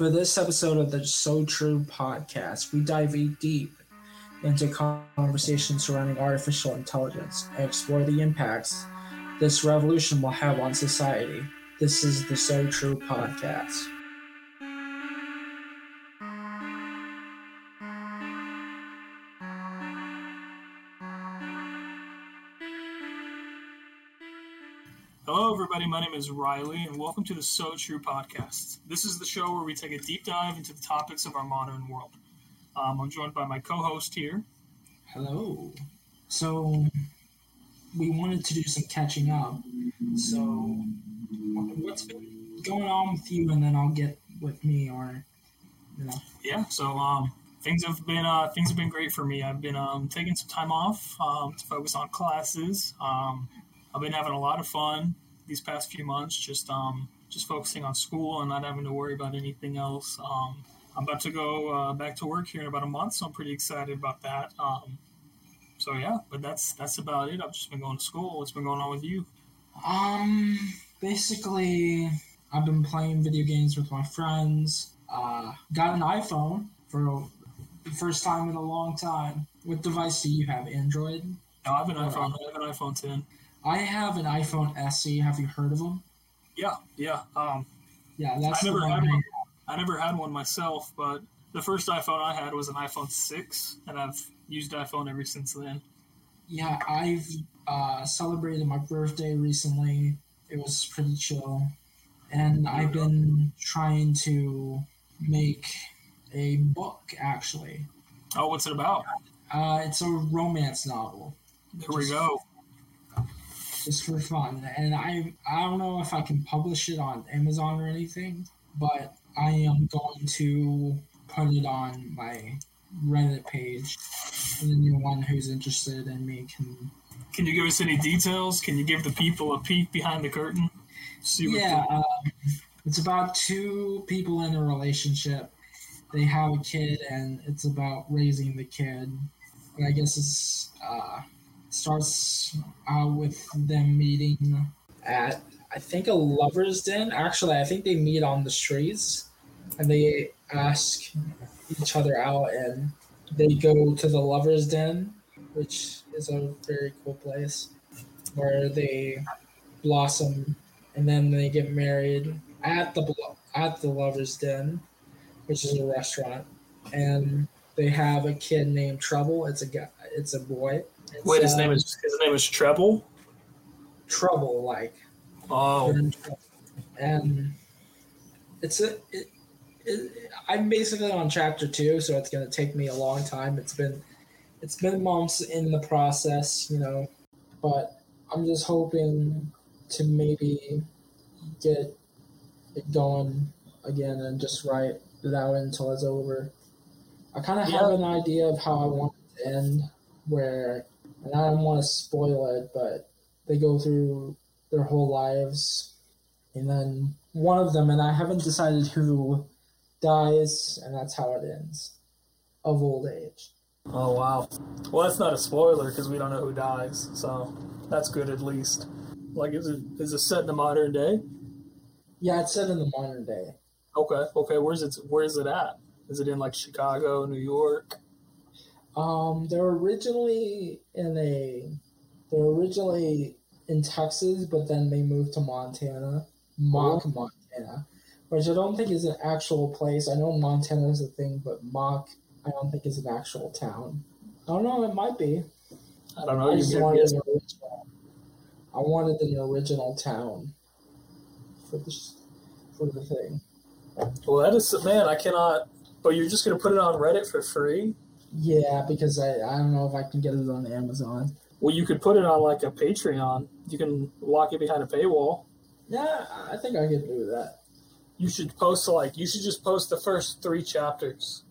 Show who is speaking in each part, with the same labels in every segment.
Speaker 1: For this episode of the So True podcast, we dive deep into conversations surrounding artificial intelligence and explore the impacts this revolution will have on society. This is the So True podcast.
Speaker 2: Everybody. My name is Riley, and welcome to the So True podcast. This is the show where we take a deep dive into the topics of our modern world. Um, I'm joined by my co host here.
Speaker 1: Hello. So, we wanted to do some catching up. So, what's been going on with you, and then I'll get with me, or you know.
Speaker 2: Yeah. So, um, things have been uh, things have been great for me. I've been um, taking some time off um, to focus on classes. Um, I've been having a lot of fun these past few months, just um, just focusing on school and not having to worry about anything else. Um, I'm about to go uh, back to work here in about a month, so I'm pretty excited about that. Um, so yeah, but that's that's about it. I've just been going to school. What's been going on with you?
Speaker 1: Um, basically, I've been playing video games with my friends. Uh, got an iPhone for the first time in a long time. What device do you have? Android?
Speaker 2: No, I have an iPhone. I have an iPhone 10.
Speaker 1: I have an iPhone SE. Have you heard of them?
Speaker 2: Yeah, yeah. Um,
Speaker 1: Yeah, that's
Speaker 2: I never
Speaker 1: I-
Speaker 2: one. I never had one myself, but the first iPhone I had was an iPhone 6, and I've used iPhone ever since then.
Speaker 1: Yeah, I've uh, celebrated my birthday recently. It was pretty chill. And I've been trying to make a book, actually.
Speaker 2: Oh, what's it about?
Speaker 1: Uh, it's a romance novel,
Speaker 2: There we go.
Speaker 1: Just for fun. And I, I don't know if I can publish it on Amazon or anything, but I am going to put it on my Reddit page. And anyone who's interested in me can
Speaker 2: Can you give us any details? Can you give the people a peek behind the curtain? See what
Speaker 1: Yeah, um, it's about two people in a relationship. They have a kid, and it's about raising the kid. And I guess it's uh, starts out with them meeting at I think a lovers' den. Actually, I think they meet on the streets, and they ask each other out, and they go to the lovers' den, which is a very cool place where they blossom and then they get married at the at the lovers den which is a restaurant and they have a kid named trouble it's a guy it's a boy
Speaker 2: Wait, his
Speaker 1: uh,
Speaker 2: name is his name is Treble.
Speaker 1: trouble like.
Speaker 2: Oh,
Speaker 1: and it's a it, it, i'm basically on chapter two so it's going to take me a long time. It's been it's been months in the process you know but i'm just hoping to maybe get it going again and just write it out until it's over. I kind of have an idea of how i want it to end where and i don't want to spoil it but they go through their whole lives and then one of them, and I haven't decided who dies, and that's how it ends of old age.
Speaker 2: oh wow. Well, that's not a spoiler because we don't know who dies, so that's good at least. Like, is it is it set in the modern day?
Speaker 1: Yeah, it's set in the modern day.
Speaker 2: Okay, okay. Where's it Where's it at? Is it in like Chicago, New York?
Speaker 1: Um, they're originally in a, they're originally in Texas, but then they moved to Montana, Mock, Montana, which I don't think is an actual place. I know Montana is a thing, but Mock, I don't think is an actual town. I don't know. It might be.
Speaker 2: I don't know.
Speaker 1: I
Speaker 2: You
Speaker 1: just wanted an original. I wanted an original town for the for the thing.
Speaker 2: Well, that is man. I cannot. But you're just gonna put it on Reddit for free?
Speaker 1: Yeah, because I I don't know if I can get it on Amazon.
Speaker 2: Well, you could put it on like a Patreon. You can lock it behind a paywall.
Speaker 1: Yeah, I think I can do that.
Speaker 2: You should post like you should just post the first three chapters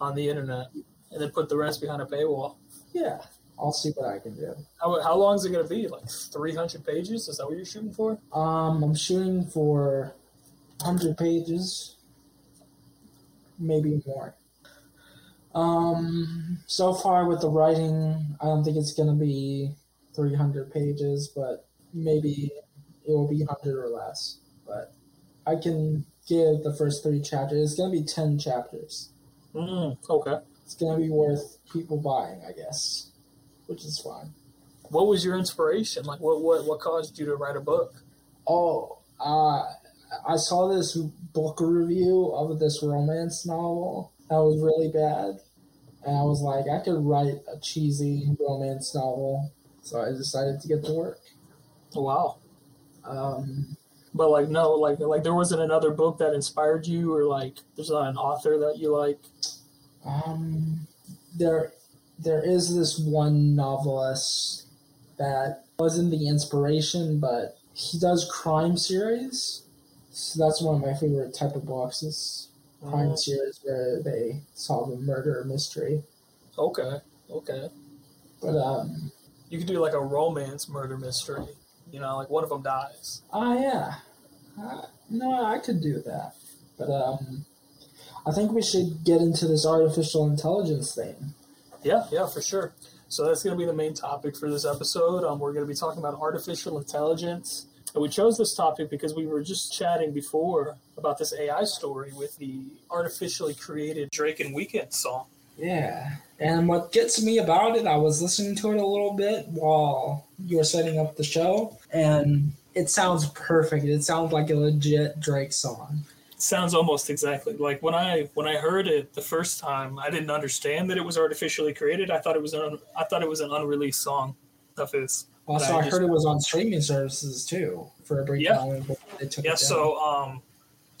Speaker 2: on the internet, and then put the rest behind a paywall.
Speaker 1: Yeah, I'll see what I can do.
Speaker 2: How, how long is it gonna be? Like 300 pages? Is that what you're shooting for?
Speaker 1: Um, I'm shooting for hundred pages, maybe more. Um, so far with the writing, I don't think it's gonna be 300 pages, but maybe it will be 100 or less. But I can give the first three chapters. It's gonna be ten chapters.
Speaker 2: Mm, okay.
Speaker 1: It's gonna be worth people buying, I guess, which is fine.
Speaker 2: What was your inspiration? Like, what what what caused you to write a book?
Speaker 1: Oh, uh, I saw this book review of this romance novel that was really bad, and I was like, I could write a cheesy romance novel, so I decided to get to work.
Speaker 2: Oh, wow.
Speaker 1: Um,
Speaker 2: but like, no, like like there wasn't another book that inspired you, or like there's not an author that you like.
Speaker 1: Um, there, there is this one novelist that wasn't the inspiration, but he does crime series. So that's one of my favorite type of books. Is crime
Speaker 2: Oh.
Speaker 1: series where they solve a murder mystery.
Speaker 2: Okay, okay.
Speaker 1: But um,
Speaker 2: You could do like a romance murder mystery. You know, like one of them dies.
Speaker 1: ah, yeah, uh, no, I could do that. But um, I think we should get into this artificial intelligence thing.
Speaker 2: Yeah, yeah, for sure. So that's going to be the main topic for this episode. Um, we're going to be talking about artificial intelligence. And we chose this topic because we were just chatting before about this AI story with the artificially created Drake and Weeknd song.
Speaker 1: Yeah. And what gets me about it, I was listening to it a little bit while you were setting up the show, and it sounds perfect. It sounds like a legit Drake song.
Speaker 2: It sounds almost exactly like when I when I heard it the first time, I didn't understand that it was artificially created. I thought it was an I thought it was an unreleased song of his.
Speaker 1: Also,
Speaker 2: I
Speaker 1: I,
Speaker 2: just-
Speaker 1: heard it was on streaming services too for a brief
Speaker 2: Yeah.
Speaker 1: moment before they took
Speaker 2: Yeah, so um,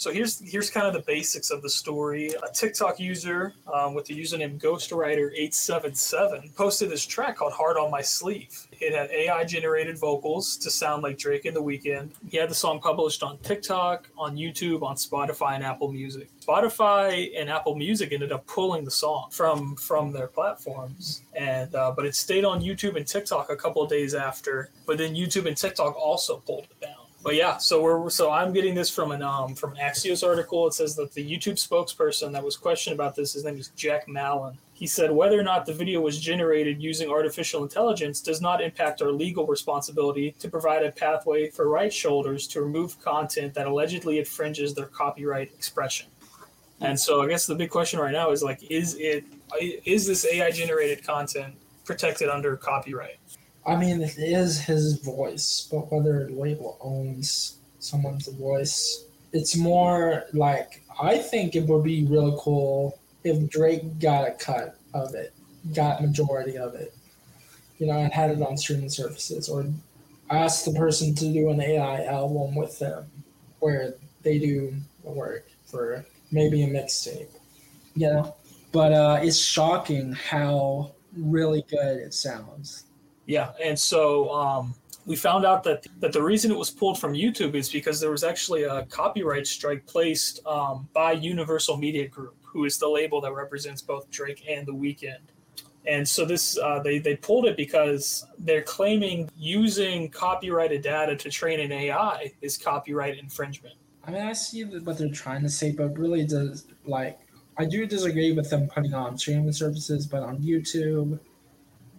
Speaker 2: so here's here's kind of the basics of the story. A TikTok user um, with the username GhostWriter877 posted this track called "Heart on My Sleeve." It had AI generated vocals to sound like Drake in the Weeknd. He had the song published on TikTok, on YouTube, on Spotify, and Apple Music. Spotify and Apple Music ended up pulling the song from from their platforms, and uh, but it stayed on YouTube and TikTok a couple of days after. But then YouTube and TikTok also pulled it. But yeah, so we're so I'm getting this from an um from Axios article. It says that the YouTube spokesperson that was questioned about this, his name is Jack Malon. He said whether or not the video was generated using artificial intelligence does not impact our legal responsibility to provide a pathway for rights holders to remove content that allegedly infringes their copyright expression. And so I guess the big question right now is like, is it is this AI generated content protected under copyright?
Speaker 1: I mean, it is his voice, but whether the label owns someone's voice, it's more like I think it would be really cool if Drake got a cut of it, got majority of it, you know, and had it on streaming services, or asked the person to do an AI album with them, where they do the work for maybe a mixtape, you know. But uh, it's shocking how really good it sounds.
Speaker 2: Yeah, and so um, we found out that that the reason it was pulled from YouTube is because there was actually a copyright strike placed um, by Universal Media Group, who is the label that represents both Drake and The Weeknd. And so this uh, they they pulled it because they're claiming using copyrighted data to train an AI is copyright infringement.
Speaker 1: I mean, I see what they're trying to say, but really, does like I do disagree with them putting on streaming services, but on YouTube,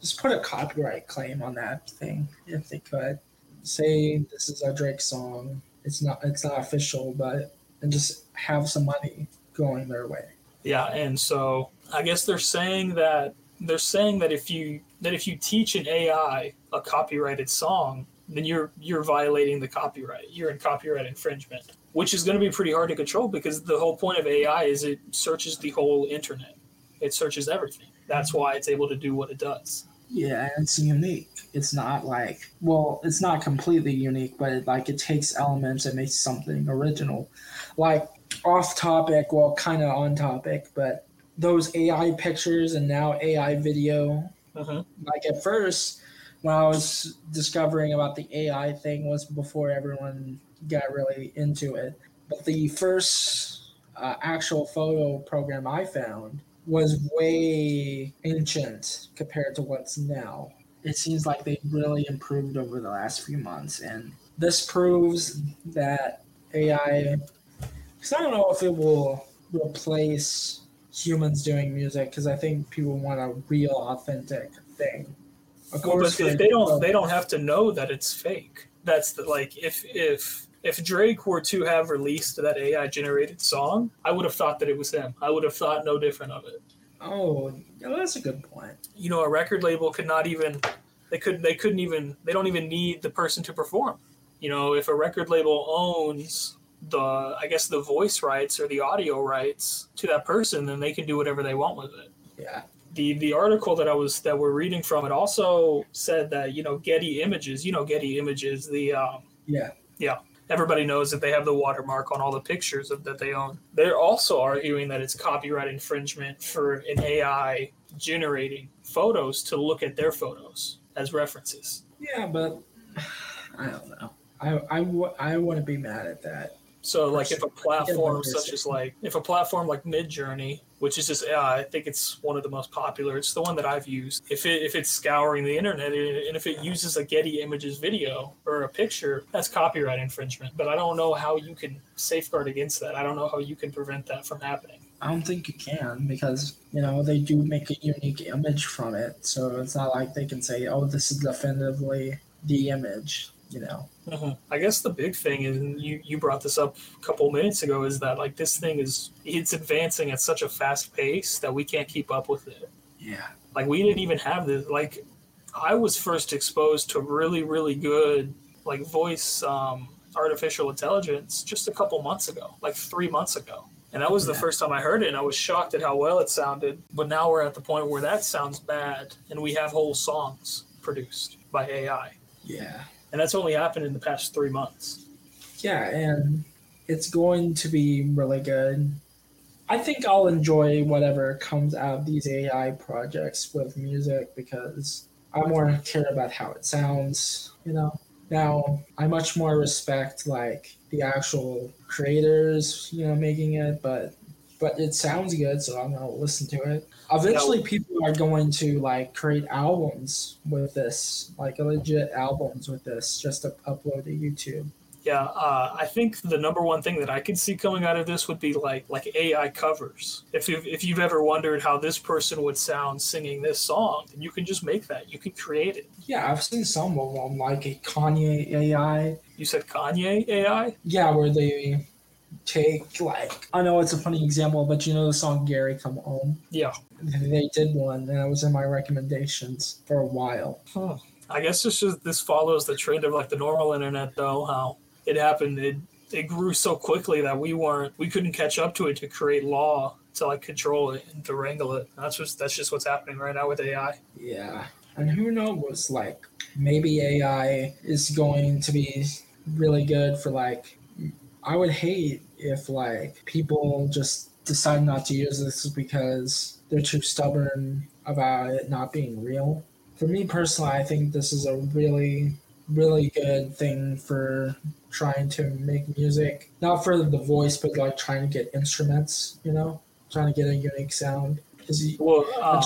Speaker 1: just put a copyright claim on that thing if they could. Say this is a Drake song. It's not. It's not official, but and just have some money going their way.
Speaker 2: Yeah, and so I guess they're saying that they're saying that if you that if you teach an AI a copyrighted song, then you're you're violating the copyright. You're in copyright infringement, which is going to be pretty hard to control because the whole point of AI is it searches the whole internet. It searches everything. That's why it's able to do what it does.
Speaker 1: Yeah, and it's unique. It's not like well, it's not completely unique, but it, like it takes elements and makes something original. Like off topic, well, kind of on topic, but those AI pictures and now AI video.
Speaker 2: hmm
Speaker 1: Like at first, when I was discovering about the AI thing, was before everyone got really into it. But the first uh, actual photo program I found was way ancient compared to what's now. It seems like they really improved over the last few months, and this proves that AI. Because I don't know if it will replace humans doing music, because I think people want a real, authentic thing. Of
Speaker 2: Well,
Speaker 1: course,
Speaker 2: but they, they don't uh, they don't have to know that it's fake. That's the like if if if Drake were to have released that AI generated song, I would have thought that it was him. I would have thought no different of it.
Speaker 1: Oh, that's a good point.
Speaker 2: You know, a record label could not even they could they couldn't even they don't even need the person to perform. You know, if a record label owns the I guess the voice rights or the audio rights to that person, then they can do whatever they want with it.
Speaker 1: Yeah.
Speaker 2: The the article that I was that we're reading from it also said that you know Getty Images, you know Getty Images, the um,
Speaker 1: Yeah.
Speaker 2: yeah everybody knows that they have the watermark on all the pictures of, that they own. They're also arguing that it's copyright infringement for an AI generating photos to look at their photos as references.
Speaker 1: Yeah, but I don't know. I I, w- I wouldn't be mad at that.
Speaker 2: So, like, if a platform such as like, if a platform like Midjourney, which is just, uh, I think it's one of the most popular. It's the one that I've used. If it if it's scouring the internet and if it uses a Getty Images video or a picture, that's copyright infringement. But I don't know how you can safeguard against that. I don't know how you can prevent that from happening.
Speaker 1: I don't think you can because you know they do make a unique image from it, so it's not like they can say, "Oh, this is definitively the image." You know.
Speaker 2: Mhm. I guess the big thing is, and you, you brought this up a couple minutes ago, is that like this thing is it's advancing at such a fast pace that we can't keep up with it.
Speaker 1: Yeah.
Speaker 2: Like we didn't even have this. Like I was first exposed to really really good like voice um, artificial intelligence just a couple months ago, like three months ago. And that was the
Speaker 1: Yeah.
Speaker 2: first time I heard it, and I was shocked at how well it sounded. But now we're at the point where that sounds bad, and we have whole songs produced by AI.
Speaker 1: Yeah.
Speaker 2: And that's only happened in the past three months.
Speaker 1: Yeah, and it's going to be really good. I think I'll enjoy whatever comes out of these AI projects with music because I more care about how it sounds, you know. Now, I much more respect like the actual creators, you know, making it, but but it sounds good, so I'm gonna listen to it. Eventually, people are going to like create albums with this, like legit albums with this, just to upload to YouTube.
Speaker 2: Yeah, uh, I think the number one thing that I could see coming out of this would be like like AI covers. If you've, if you've ever wondered how this person would sound singing this song, then you can just make that. You can create it.
Speaker 1: Yeah, I've seen some of them, like a Kanye AI.
Speaker 2: You said Kanye AI?
Speaker 1: Yeah, where they take like I know it's a funny example, but you know the song "Gary Come Home."
Speaker 2: Yeah.
Speaker 1: They did one, and it was in my recommendations for a while.
Speaker 2: Huh. I guess this just this follows the trend of like the normal internet though, how it happened. It it grew so quickly that we weren't we couldn't catch up to it to create law to like control it and to wrangle it. That's just that's just what's happening right now with AI.
Speaker 1: Yeah, and who knows? Like maybe AI is going to be really good for like. I would hate if like people just decide not to use this because they're too stubborn about it not being real. For me personally, I think this is a really, really good thing for trying to make music. Not for the voice, but like trying to get instruments, you know, trying to get a unique sound. Because
Speaker 2: Well, um,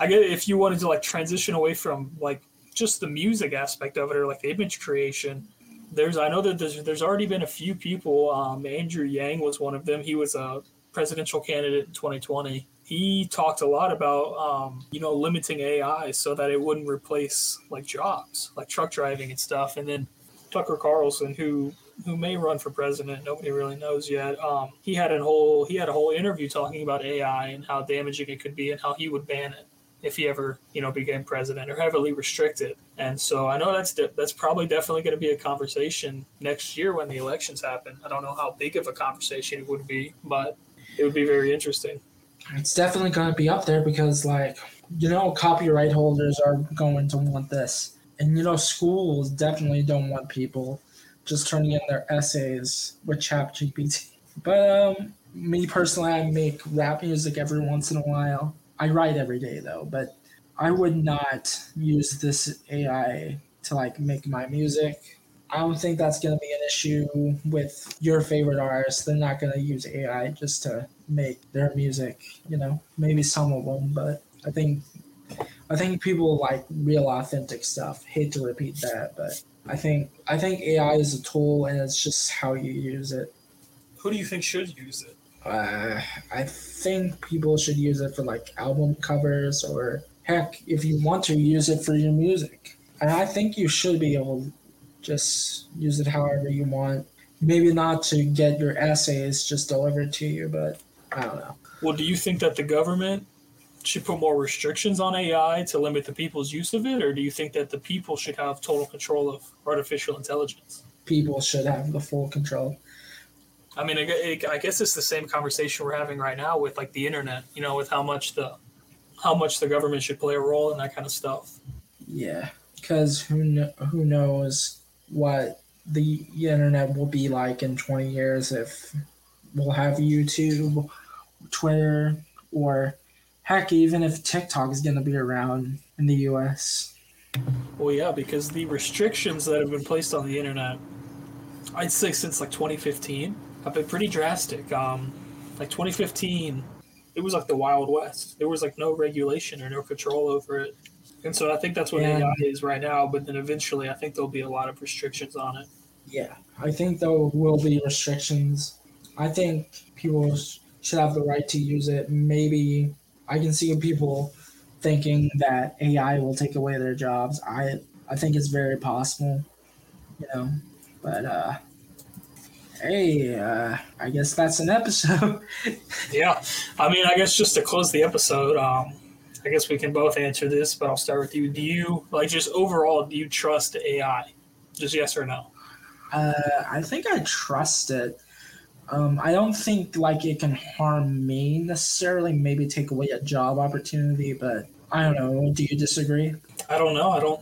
Speaker 2: I get if you wanted to like transition away from like just the music aspect of it or like the image creation. There's I know that there's there's already been a few people. Um, Andrew Yang was one of them. He was a presidential candidate in 2020. He talked a lot about um, you know limiting AI so that it wouldn't replace like jobs like truck driving and stuff. And then Tucker Carlson, who who may run for president, nobody really knows yet. Um, he had a whole he had a whole interview talking about AI and how damaging it could be and how he would ban it if he ever you know became president or heavily restricted. And so I know that's de- that's probably definitely going to be a conversation next year when the elections happen. I don't know how big of a conversation it would be, but it would be very interesting.
Speaker 1: It's definitely going to be up there because, like, you know, copyright holders are going to want this. And, you know, schools definitely don't want people just turning in their essays with ChatGPT. But um, me personally, I make rap music every once in a while. I write every day, though, but I would not use this AI to, like, make my music. I don't think that's going to be an issue with your favorite artists. They're not going to use AI just to make their music. You know, maybe some of them, but I think I think people like real authentic stuff. Hate to repeat that, but I think I think AI is a tool, and it's just how you use it.
Speaker 2: Who do you think should use it?
Speaker 1: Uh, I think people should use it for like album covers, or heck, if you want to use it for your music. And I think you should be able Just use it however you want. Maybe not to get your essays just delivered to you, but I don't know.
Speaker 2: Well, do you think that the government should put more restrictions on AI to limit the people's use of it, or do you think that the people should have total control of artificial intelligence?
Speaker 1: People should have the full control.
Speaker 2: I mean, I, I guess it's the same conversation we're having right now with like the internet. You know, with how much the how much the government should play a role in that kind of stuff.
Speaker 1: Yeah, because who kn- who knows what the internet will be like in 20 years if we'll have YouTube, Twitter, or heck, even if TikTok is going to be around in the US.
Speaker 2: Well, yeah, because the restrictions that have been placed on the internet, I'd say since like 2015, have been pretty drastic. Um, like 2015, it was like the Wild West. There was like no regulation or no control over it. And so I think that's what
Speaker 1: Yeah.
Speaker 2: AI is right now. But then eventually, I think there'll be a lot of restrictions on it.
Speaker 1: Yeah, I think there will be restrictions. I think people should have the right to use it. Maybe I can see people thinking that AI will take away their jobs. I I think it's very possible, you know. But uh, hey, uh, I guess that's an episode.
Speaker 2: Yeah, I mean, I guess just to close the episode, um, I guess we can both answer this, but I'll start with you. Do you like just overall? Do you trust AI? Just yes or no?
Speaker 1: Uh, I think I trust it. Um, I don't think like it can harm me necessarily. Maybe take away a job opportunity, but I don't know. Do you disagree?
Speaker 2: I don't know. I don't.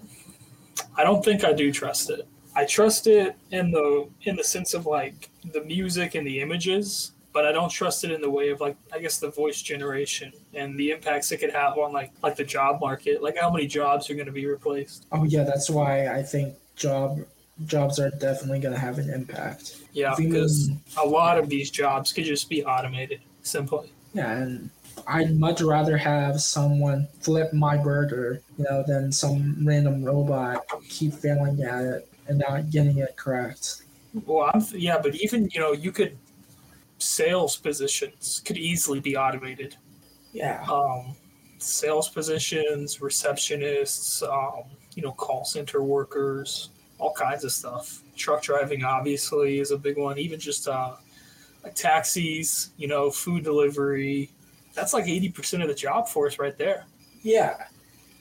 Speaker 2: I don't think I do trust it. I trust it in the in the sense of like the music and the images, but I don't trust it in the way of like I guess the voice generation and the impacts it could have on like like the job market, like how many jobs are going to be replaced.
Speaker 1: Oh yeah, that's why I think job jobs are definitely going to have an impact.
Speaker 2: Yeah, because a lot of these jobs could just be automated simply.
Speaker 1: Yeah, and I'd much rather have someone flip my burger, you know, than some random robot keep failing at it and not getting it correct.
Speaker 2: Well, I'm yeah, but even you know you could sales positions could easily be automated.
Speaker 1: Yeah.
Speaker 2: um, sales positions, receptionists, um, you know, call center workers, all kinds of stuff. Truck driving, obviously, is a big one. Even just uh, like taxis, you know, food delivery. That's like 80% of the job force right there.
Speaker 1: Yeah.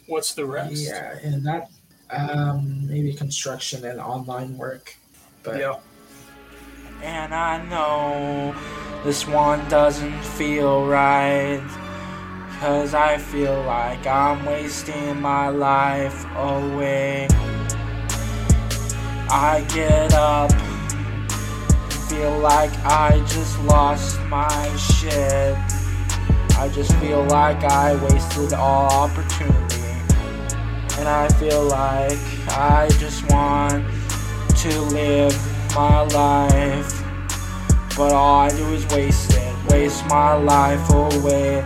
Speaker 2: What's the rest?
Speaker 1: Yeah, and that um, maybe construction and online work. But
Speaker 2: Yeah.
Speaker 3: And I know this one doesn't feel right. Cause I feel like I'm wasting my life away. I get up, feel like I just lost my shit. I just feel like I wasted all opportunity. And I feel like I just want to live my life. But all I do is waste it, waste my life away.